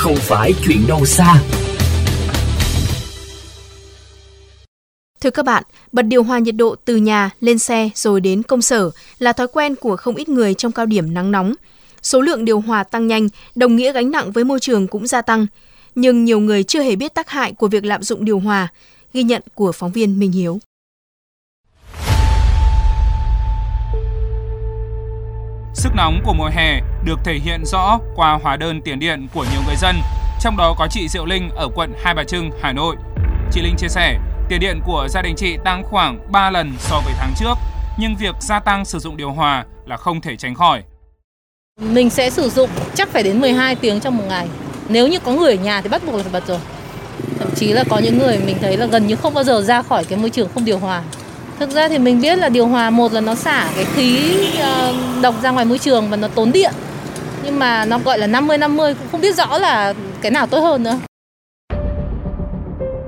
không phải chuyện đâu xa. Thưa các bạn, bật điều hòa nhiệt độ từ nhà lên xe rồi đến công sở là thói quen của không ít người trong cao điểm nắng nóng. Số lượng điều hòa tăng nhanh, đồng nghĩa gánh nặng với môi trường cũng gia tăng. Nhưng nhiều người chưa hề biết tác hại của việc lạm dụng điều hòa, ghi nhận của phóng viên Minh Hiếu. Sức nóng của mùa hè được thể hiện rõ qua hóa đơn tiền điện của nhiều người dân, trong đó có chị Diệu Linh ở quận Hai Bà Trưng, Hà Nội. Chị Linh chia sẻ, tiền điện của gia đình chị tăng khoảng 3 lần so với tháng trước, nhưng việc gia tăng sử dụng điều hòa là không thể tránh khỏi. Mình sẽ sử dụng chắc phải đến 12 tiếng trong một ngày. Nếu như có người ở nhà thì bắt buộc là phải bật rồi. Thậm chí là có những người mình thấy là gần như không bao giờ ra khỏi cái môi trường không điều hòa. Thực ra thì mình biết là điều hòa một là nó xả cái khí ờ, độc ra ngoài môi trường và nó tốn điện. Nhưng mà nó gọi là 50-50 cũng không biết rõ là cái nào tốt hơn nữa.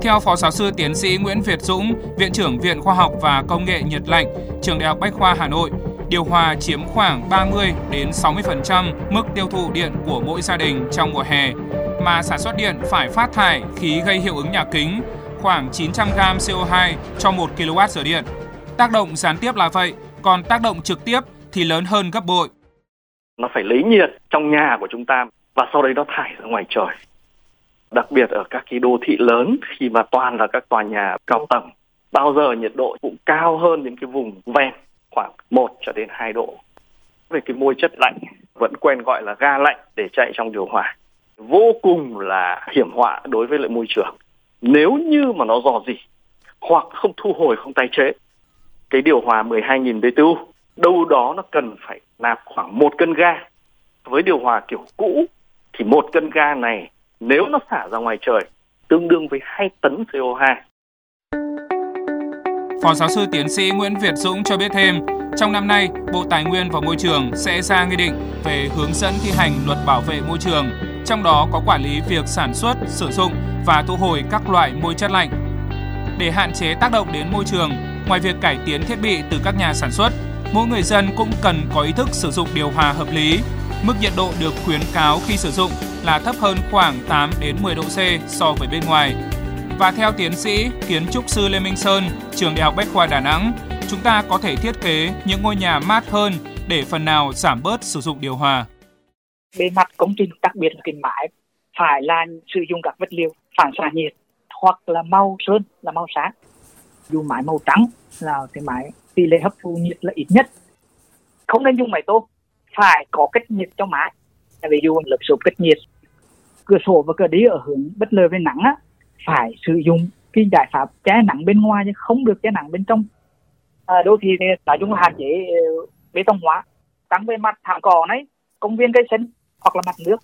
Theo Phó Giáo sư Tiến sĩ Nguyễn Việt Dũng, Viện trưởng Viện Khoa học và Công nghệ Nhiệt lạnh, Trường Đại học Bách khoa Hà Nội, điều hòa chiếm khoảng 30 đến 60% mức tiêu thụ điện của mỗi gia đình trong mùa hè, mà sản xuất điện phải phát thải khí gây hiệu ứng nhà kính khoảng 900 g CO2 cho 1 kWh điện. Tác động gián tiếp là vậy, còn tác động trực tiếp thì lớn hơn gấp bội. Nó phải lấy nhiệt trong nhà của chúng ta và sau đấy nó thải ra ngoài trời. Đặc biệt ở các cái đô thị lớn khi mà toàn là các tòa nhà cao tầng, bao giờ nhiệt độ cũng cao hơn những cái vùng ven khoảng 1 cho đến 2 độ. Về cái môi chất lạnh vẫn quen gọi là ga lạnh để chạy trong điều hòa. Vô cùng là hiểm họa đối với lại môi trường. Nếu như mà nó dò dỉ hoặc không thu hồi không tái chế cái điều hòa 12.000 BTU đâu đó nó cần phải nạp khoảng một cân ga. Với điều hòa kiểu cũ thì một cân ga này nếu nó xả ra ngoài trời tương đương với 2 tấn CO2 Phó giáo sư tiến sĩ Nguyễn Việt Dũng cho biết thêm, trong năm nay, Bộ Tài nguyên và Môi trường sẽ ra nghị định về hướng dẫn thi hành luật bảo vệ môi trường, trong đó có quản lý việc sản xuất, sử dụng và thu hồi các loại môi chất lạnh. Để hạn chế tác động đến môi trường, ngoài việc cải tiến thiết bị từ các nhà sản xuất, mỗi người dân cũng cần có ý thức sử dụng điều hòa hợp lý. Mức nhiệt độ được khuyến cáo khi sử dụng là thấp hơn khoảng 8 đến 10 độ C so với bên ngoài và theo tiến sĩ kiến trúc sư Lê Minh Sơn, trường Đại học Bách khoa Đà Nẵng, chúng ta có thể thiết kế những ngôi nhà mát hơn để phần nào giảm bớt sử dụng điều hòa. Bề mặt công trình đặc biệt là cái mái phải là sử dụng các vật liệu phản xạ nhiệt hoặc là màu sơn là màu sáng. Dù máy màu trắng là cái máy tỷ lệ hấp thụ nhiệt là ít nhất. Không nên dùng máy tô, phải có cách nhiệt cho máy Ví dụ lớp xốp cách nhiệt, cửa sổ và cửa đi ở hướng bất lợi về nắng á, phải sử dụng cái giải pháp che nắng bên ngoài chứ không được che nắng bên trong. À, đôi khi thì nói chung là hạn chế ờ, bê tông hóa tăng về mặt thảm cỏ đấy công viên cây xanh hoặc là mặt nước.